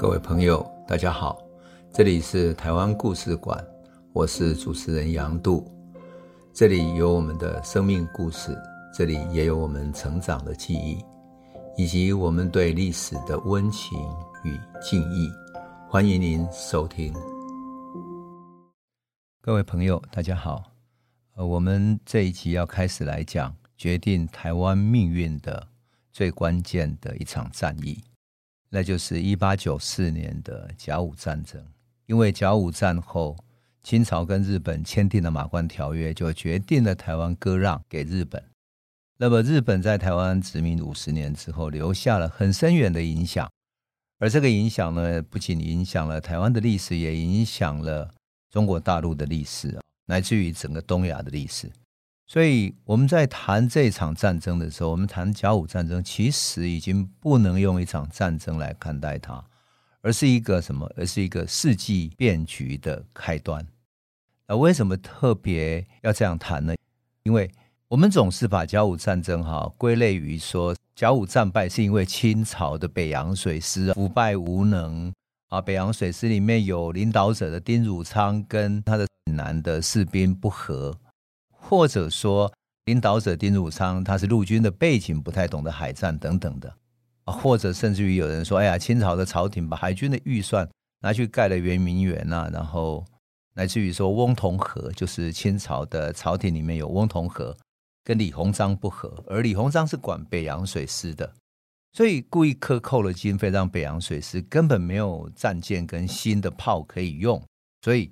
各位朋友，大家好，这里是台湾故事馆，我是主持人杨度，这里有我们的生命故事，这里也有我们成长的记忆，以及我们对历史的温情与敬意。欢迎您收听。各位朋友，大家好，呃，我们这一集要开始来讲决定台湾命运的最关键的一场战役。那就是一八九四年的甲午战争，因为甲午战后，清朝跟日本签订了《马关条约》，就决定了台湾割让给日本。那么，日本在台湾殖民五十年之后，留下了很深远的影响。而这个影响呢，不仅影响了台湾的历史，也影响了中国大陆的历史，乃至于整个东亚的历史。所以我们在谈这场战争的时候，我们谈甲午战争，其实已经不能用一场战争来看待它，而是一个什么？而是一个世纪变局的开端。那为什么特别要这样谈呢？因为我们总是把甲午战争哈归类于说，甲午战败是因为清朝的北洋水师腐败无能啊，北洋水师里面有领导者的丁汝昌跟他的南的士兵不和。或者说，领导者丁汝昌他是陆军的背景，不太懂得海战等等的，啊，或者甚至于有人说，哎呀，清朝的朝廷把海军的预算拿去盖了圆明园呐，然后乃至于说翁同龢就是清朝的朝廷里面有翁同龢跟李鸿章不和，而李鸿章是管北洋水师的，所以故意克扣了经费，让北洋水师根本没有战舰跟新的炮可以用，所以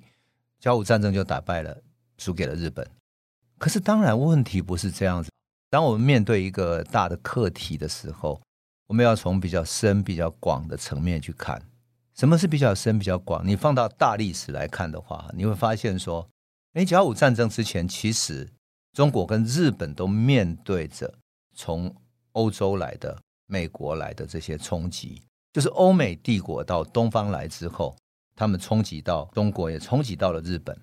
甲午战争就打败了，输给了日本。可是，当然，问题不是这样子。当我们面对一个大的课题的时候，我们要从比较深、比较广的层面去看。什么是比较深、比较广？你放到大历史来看的话，你会发现说，哎，甲午战争之前，其实中国跟日本都面对着从欧洲来的、美国来的这些冲击，就是欧美帝国到东方来之后，他们冲击到中国，也冲击到了日本。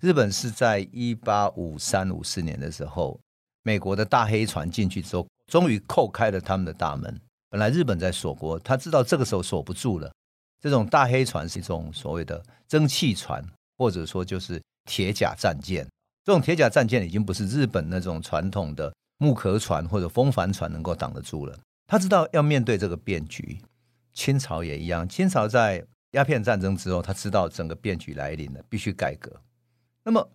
日本是在一八五三五四年的时候，美国的大黑船进去之后，终于扣开了他们的大门。本来日本在锁国，他知道这个时候锁不住了。这种大黑船是一种所谓的蒸汽船，或者说就是铁甲战舰。这种铁甲战舰已经不是日本那种传统的木壳船或者风帆船能够挡得住了。他知道要面对这个变局，清朝也一样。清朝在鸦片战争之后，他知道整个变局来临了，必须改革。那么，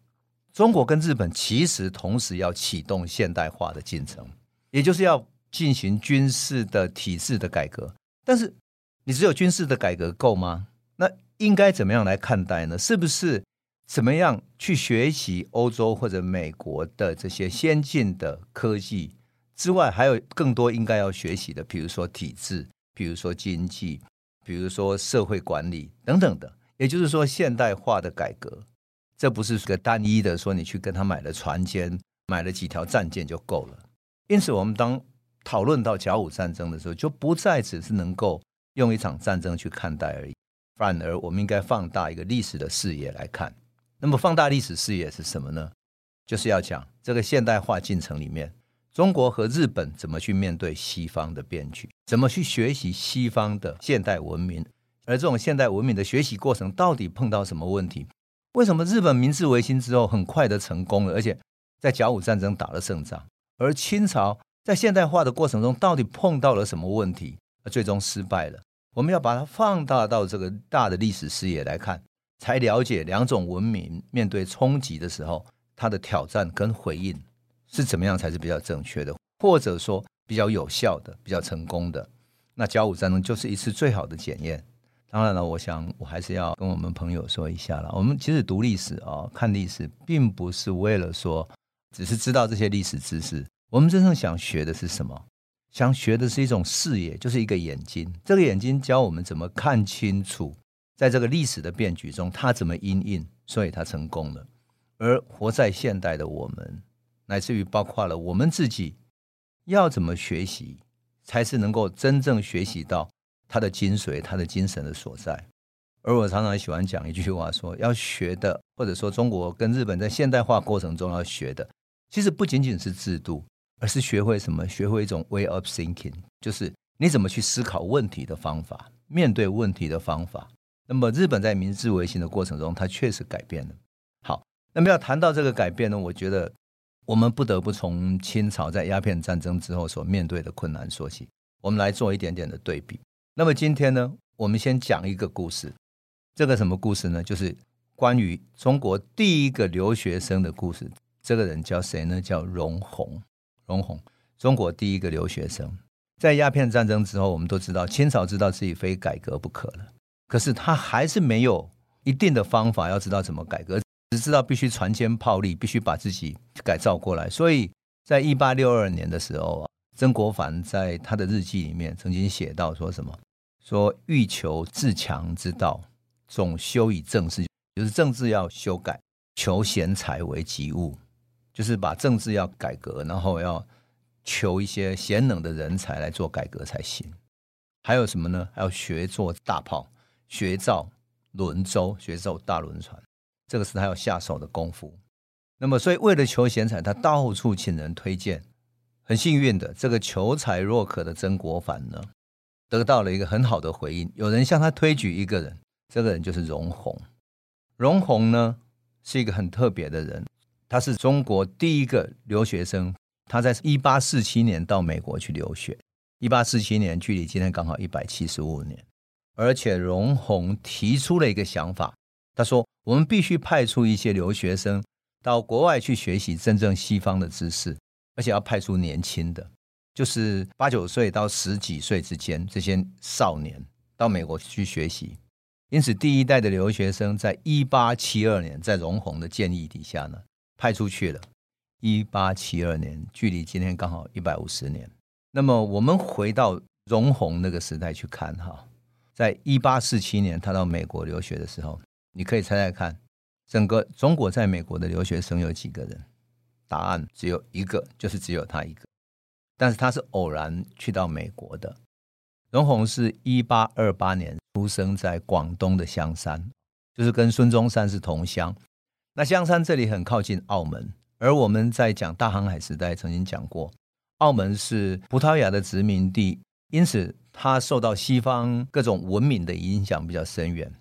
中国跟日本其实同时要启动现代化的进程，也就是要进行军事的体制的改革。但是，你只有军事的改革够吗？那应该怎么样来看待呢？是不是怎么样去学习欧洲或者美国的这些先进的科技之外，还有更多应该要学习的，比如说体制，比如说经济，比如说社会管理等等的。也就是说，现代化的改革。这不是个单一的说，你去跟他买了船舰，买了几条战舰就够了。因此，我们当讨论到甲午战争的时候，就不再只是能够用一场战争去看待而已，反而我们应该放大一个历史的视野来看。那么，放大历史视野是什么呢？就是要讲这个现代化进程里面，中国和日本怎么去面对西方的变局，怎么去学习西方的现代文明，而这种现代文明的学习过程到底碰到什么问题？为什么日本明治维新之后很快的成功了，而且在甲午战争打了胜仗，而清朝在现代化的过程中到底碰到了什么问题，而最终失败了？我们要把它放大到这个大的历史视野来看，才了解两种文明面对冲击的时候，它的挑战跟回应是怎么样才是比较正确的，或者说比较有效的、比较成功的。那甲午战争就是一次最好的检验。当然了，我想我还是要跟我们朋友说一下了。我们其实读历史啊，看历史，并不是为了说只是知道这些历史知识。我们真正想学的是什么？想学的是一种视野，就是一个眼睛。这个眼睛教我们怎么看清楚，在这个历史的变局中，他怎么因应，所以他成功了。而活在现代的我们，乃至于包括了我们自己，要怎么学习，才是能够真正学习到。他的精髓，他的精神的所在。而我常常喜欢讲一句话说，说要学的，或者说中国跟日本在现代化过程中要学的，其实不仅仅是制度，而是学会什么？学会一种 way of thinking，就是你怎么去思考问题的方法。面对问题的方法。那么日本在明治维新的过程中，它确实改变了。好，那么要谈到这个改变呢，我觉得我们不得不从清朝在鸦片战争之后所面对的困难说起。我们来做一点点的对比。那么今天呢，我们先讲一个故事。这个什么故事呢？就是关于中国第一个留学生的故事。这个人叫谁呢？叫容閎。容閎，中国第一个留学生。在鸦片战争之后，我们都知道清朝知道自己非改革不可了。可是他还是没有一定的方法，要知道怎么改革，只知道必须船坚炮利，必须把自己改造过来。所以在一八六二年的时候啊，曾国藩在他的日记里面曾经写到说什么：说欲求自强之道，总修以政治，就是政治要修改，求贤才为急务，就是把政治要改革，然后要求一些贤能的人才来做改革才行。还有什么呢？还要学做大炮。学造轮舟，学造大轮船，这个是他要下手的功夫。那么，所以为了求贤才，他到处请人推荐。很幸运的，这个求才若渴的曾国藩呢，得到了一个很好的回应。有人向他推举一个人，这个人就是容閎。容閎呢，是一个很特别的人，他是中国第一个留学生。他在一八四七年到美国去留学。一八四七年，距离今天刚好一百七十五年。而且容閎提出了一个想法，他说：“我们必须派出一些留学生到国外去学习真正西方的知识，而且要派出年轻的，就是八九岁到十几岁之间这些少年到美国去学习。因此，第一代的留学生在一八七二年，在容閎的建议底下呢，派出去了。一八七二年，距离今天刚好一百五十年。那么，我们回到容閎那个时代去看哈。”在一八四七年，他到美国留学的时候，你可以猜猜看，整个中国在美国的留学生有几个人？答案只有一个，就是只有他一个。但是他是偶然去到美国的。容閎是一八二八年出生在广东的香山，就是跟孙中山是同乡。那香山这里很靠近澳门，而我们在讲大航海时代曾经讲过，澳门是葡萄牙的殖民地，因此。他受到西方各种文明的影响比较深远。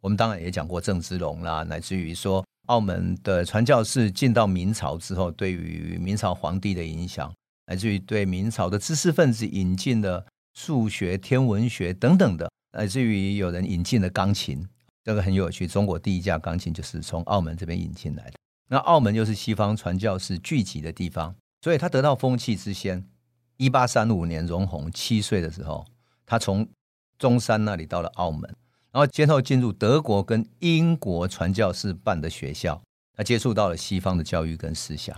我们当然也讲过郑芝龙啦，乃至于说澳门的传教士进到明朝之后，对于明朝皇帝的影响，来自于对明朝的知识分子引进的数学、天文学等等的，来自于有人引进的钢琴，这个很有趣。中国第一架钢琴就是从澳门这边引进来的。那澳门又是西方传教士聚集的地方，所以他得到风气之先。一八三五年，容閎七岁的时候。他从中山那里到了澳门，然后先后进入德国跟英国传教士办的学校，他接触到了西方的教育跟思想。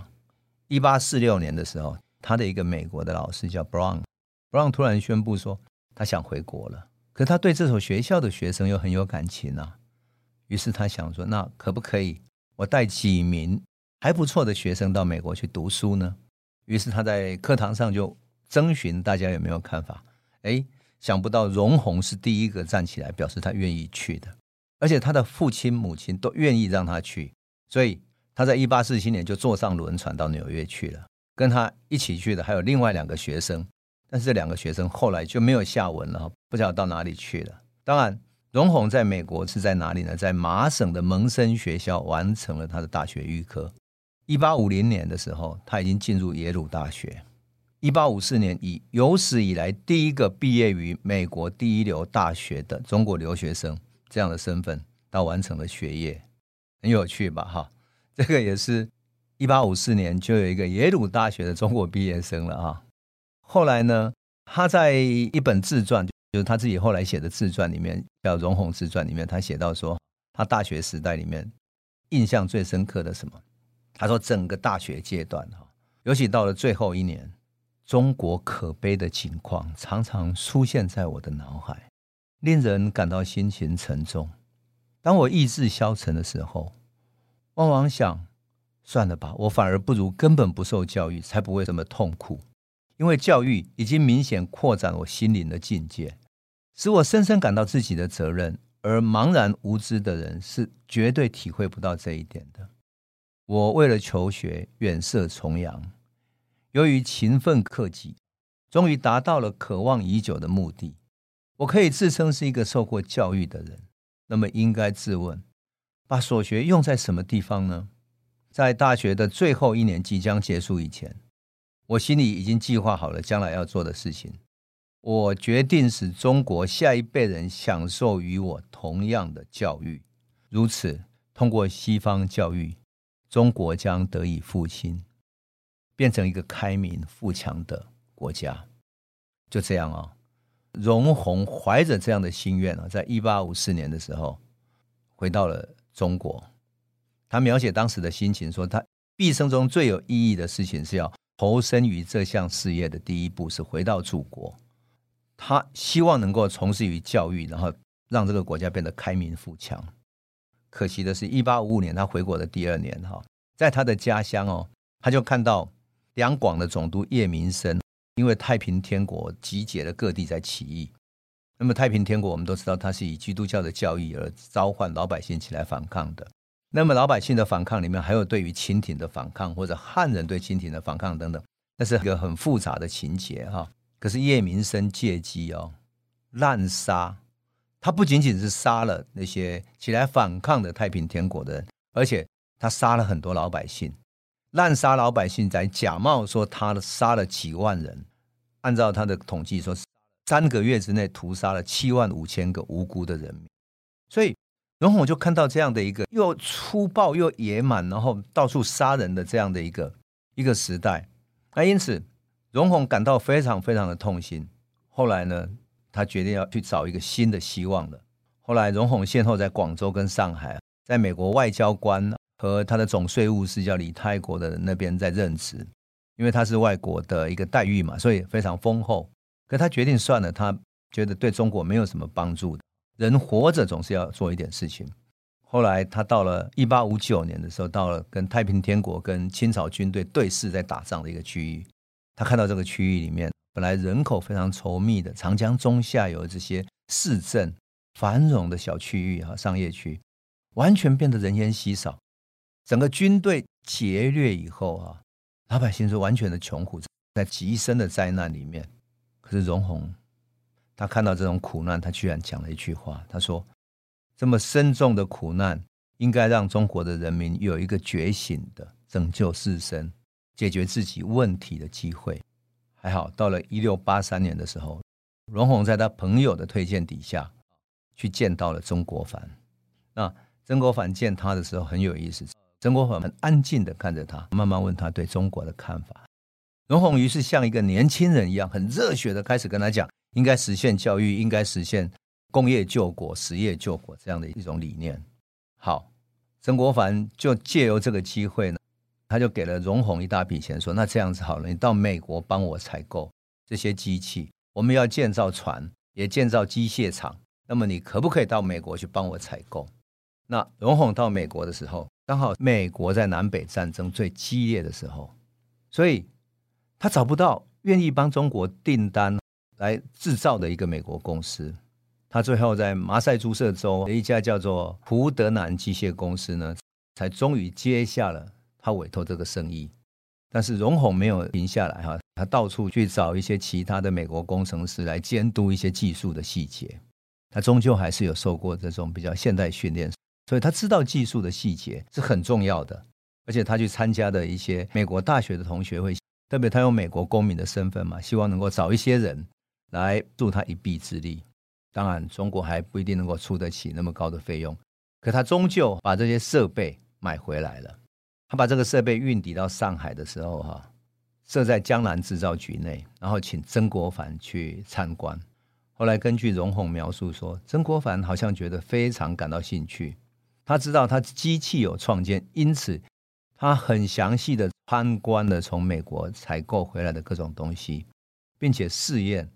一八四六年的时候，他的一个美国的老师叫 Brown，Brown 突然宣布说他想回国了，可他对这所学校的学生又很有感情啊，于是他想说，那可不可以我带几名还不错的学生到美国去读书呢？于是他在课堂上就征询大家有没有看法，哎。想不到容閎是第一个站起来表示他愿意去的，而且他的父亲母亲都愿意让他去，所以他在一八四七年就坐上轮船到纽约去了。跟他一起去的还有另外两个学生，但是这两个学生后来就没有下文了，不知道到哪里去了。当然，容閎在美国是在哪里呢？在麻省的蒙森学校完成了他的大学预科。一八五零年的时候，他已经进入耶鲁大学。一八五四年，以有史以来第一个毕业于美国第一流大学的中国留学生这样的身份，他完成了学业，很有趣吧？哈，这个也是一八五四年就有一个耶鲁大学的中国毕业生了啊。后来呢，他在一本自传，就是他自己后来写的自传里面，叫《荣宏自传》里面，他写到说，他大学时代里面印象最深刻的什么？他说，整个大学阶段哈，尤其到了最后一年。中国可悲的情况常常出现在我的脑海，令人感到心情沉重。当我意志消沉的时候，往往想：算了吧，我反而不如根本不受教育，才不会这么痛苦。因为教育已经明显扩展我心灵的境界，使我深深感到自己的责任。而茫然无知的人是绝对体会不到这一点的。我为了求学，远涉重洋。由于勤奋克己，终于达到了渴望已久的目的。我可以自称是一个受过教育的人，那么应该自问，把所学用在什么地方呢？在大学的最后一年即将结束以前，我心里已经计划好了将来要做的事情。我决定使中国下一辈人享受与我同样的教育，如此通过西方教育，中国将得以复兴，变成一个开明富强的国家。就这样啊。荣闳怀着这样的心愿啊，在一八五四年的时候，回到了中国。他描写当时的心情说：“他毕生中最有意义的事情是要投身于这项事业的第一步是回到祖国。他希望能够从事于教育，然后让这个国家变得开明富强。可惜的是，一八五五年他回国的第二年哈，在他的家乡哦，他就看到两广的总督叶明琛。”因为太平天国集结了各地在起义，那么太平天国我们都知道，它是以基督教的教义而召唤老百姓起来反抗的。那么老百姓的反抗里面，还有对于清廷的反抗，或者汉人对清廷的反抗等等，那是一个很复杂的情节哈。可是叶明琛借机哦，滥杀，他不仅仅是杀了那些起来反抗的太平天国的人，而且他杀了很多老百姓。滥杀老百姓，在假冒说他杀了几万人，按照他的统计说，三个月之内屠杀了七万五千个无辜的人民。所以荣闳就看到这样的一个又粗暴又野蛮，然后到处杀人的这样的一个一个时代，那因此荣闳感到非常非常的痛心。后来呢，他决定要去找一个新的希望了。后来荣闳先后在广州跟上海，在美国外交官。和他的总税务是叫李泰国的那边在任职，因为他是外国的一个待遇嘛，所以非常丰厚。可他决定算了，他觉得对中国没有什么帮助的。人活着总是要做一点事情。后来他到了一八五九年的时候，到了跟太平天国跟清朝军队对视在打仗的一个区域，他看到这个区域里面本来人口非常稠密的长江中下游这些市镇繁荣的小区域和，商业区，完全变得人烟稀少。整个军队劫掠以后啊，老百姓是完全的穷苦，在极深的灾难里面。可是荣闳，他看到这种苦难，他居然讲了一句话，他说：“这么深重的苦难，应该让中国的人民有一个觉醒的拯救自身、解决自己问题的机会。”还好，到了一六八三年的时候，荣闳在他朋友的推荐底下，去见到了曾国藩。那曾国藩见他的时候很有意思。曾国藩很安静的看着他，慢慢问他对中国的看法。荣闳于是像一个年轻人一样，很热血的开始跟他讲，应该实现教育，应该实现工业救国、实业救国这样的一种理念。好，曾国藩就借由这个机会呢，他就给了荣闳一大笔钱，说：“那这样子好了，你到美国帮我采购这些机器，我们要建造船，也建造机械厂，那么你可不可以到美国去帮我采购？”那荣闳到美国的时候，刚好美国在南北战争最激烈的时候，所以他找不到愿意帮中国订单来制造的一个美国公司。他最后在马赛诸塞州的一家叫做胡德南机械公司呢，才终于接下了他委托这个生意。但是荣闳没有停下来哈，他到处去找一些其他的美国工程师来监督一些技术的细节。他终究还是有受过这种比较现代训练。所以他知道技术的细节是很重要的，而且他去参加的一些美国大学的同学会，特别他有美国公民的身份嘛，希望能够找一些人来助他一臂之力。当然，中国还不一定能够出得起那么高的费用，可他终究把这些设备买回来了。他把这个设备运抵到上海的时候，哈，设在江南制造局内，然后请曾国藩去参观。后来根据荣闳描述说，曾国藩好像觉得非常感到兴趣。他知道他机器有创建，因此他很详细的参观了从美国采购回来的各种东西，并且试验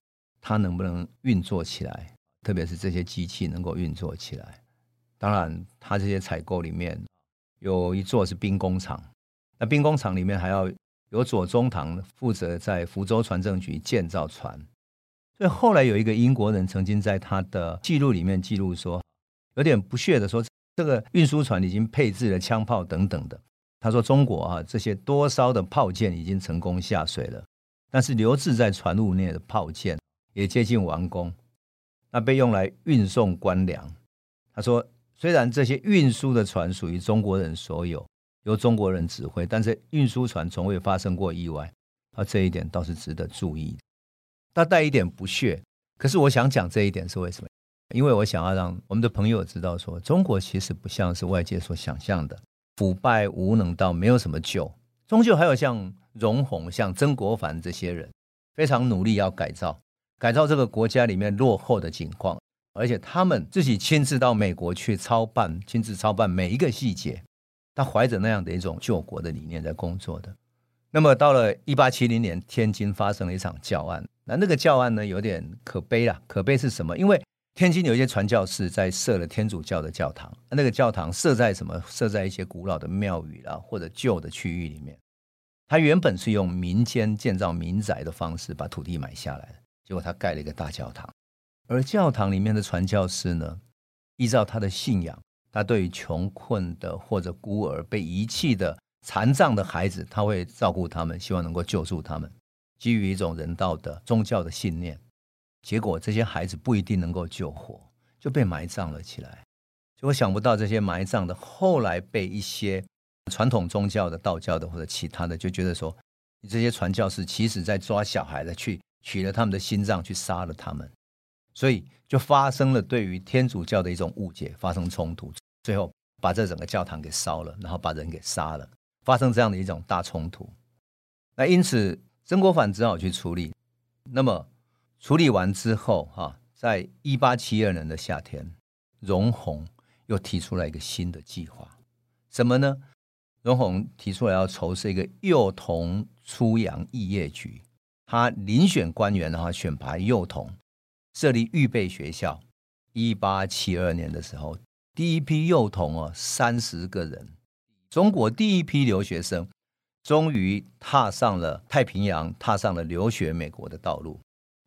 它能不能运作起来，特别是这些机器能够运作起来。当然，他这些采购里面有一座是兵工厂，那兵工厂里面还要有左宗棠负责在福州船政局建造船。所以后来有一个英国人曾经在他的记录里面记录说，有点不屑的说。这个运输船已经配置了枪炮等等的。他说：“中国啊，这些多艘的炮舰已经成功下水了，但是留置在船坞内的炮舰也接近完工。那被用来运送官粮。他说，虽然这些运输的船属于中国人所有，由中国人指挥，但是运输船从未发生过意外。啊，这一点倒是值得注意。他带一点不屑，可是我想讲这一点是为什么？因为我想要让我们的朋友知道说，中国其实不像是外界所想象的腐败无能到没有什么救，终究还有像容閎、像曾国藩这些人，非常努力要改造，改造这个国家里面落后的景况，而且他们自己亲自到美国去操办，亲自操办每一个细节，他怀着那样的一种救国的理念在工作的。那么到了一八七零年，天津发生了一场教案。那那个教案呢，有点可悲啦。可悲是什么？因为天津有一些传教士在设了天主教的教堂，那个教堂设在什么？设在一些古老的庙宇啦，或者旧的区域里面。他原本是用民间建造民宅的方式把土地买下来的，结果他盖了一个大教堂。而教堂里面的传教士呢，依照他的信仰，他对于穷困的或者孤儿被遗弃的。残障的孩子，他会照顾他们，希望能够救助他们，基于一种人道的宗教的信念。结果这些孩子不一定能够救活，就被埋葬了起来。结果想不到这些埋葬的后来被一些传统宗教的道教的或者其他的，就觉得说，你这些传教士其实在抓小孩的，去取了他们的心脏去杀了他们，所以就发生了对于天主教的一种误解，发生冲突，最后把这整个教堂给烧了，然后把人给杀了。发生这样的一种大冲突，那因此曾国藩只好去处理。那么处理完之后，哈，在一八七二年的夏天，容鸿又提出来一个新的计划，什么呢？容鸿提出来要筹设一个幼童出洋义业局，他遴选官员，的话选拔幼童，设立预备学校。一八七二年的时候，第一批幼童哦，三十个人。中国第一批留学生终于踏上了太平洋，踏上了留学美国的道路。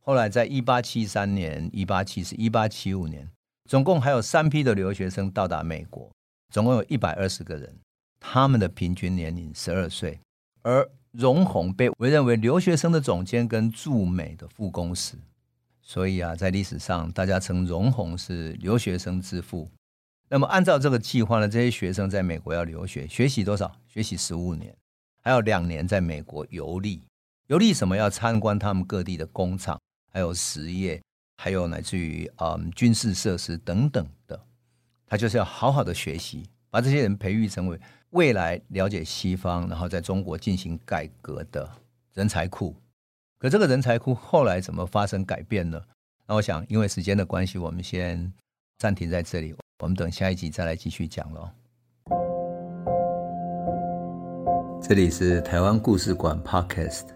后来，在一八七三年、一八七四、一八七五年，总共还有三批的留学生到达美国，总共有一百二十个人，他们的平均年龄十二岁。而容閎被委任为留学生的总监跟驻美的副公使，所以啊，在历史上大家称容閎是留学生之父。那么按照这个计划呢，这些学生在美国要留学，学习多少？学习十五年，还有两年在美国游历。游历什么？要参观他们各地的工厂，还有实业，还有乃至于嗯军事设施等等的。他就是要好好的学习，把这些人培育成为未来了解西方，然后在中国进行改革的人才库。可这个人才库后来怎么发生改变呢？那我想，因为时间的关系，我们先暂停在这里。我们等下一集再来继续讲喽。这里是台湾故事馆 Podcast，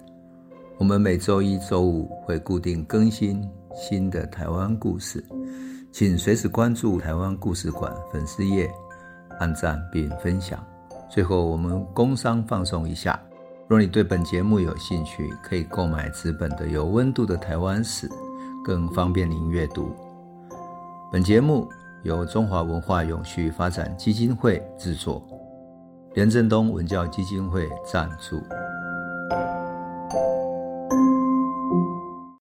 我们每周一、周五会固定更新新的台湾故事，请随时关注台湾故事馆粉丝页，按赞并分享。最后，我们工商放松一下：若你对本节目有兴趣，可以购买纸本的《有温度的台湾史》，更方便您阅读。本节目。由中华文化永续发展基金会制作，连振东文教基金会赞助。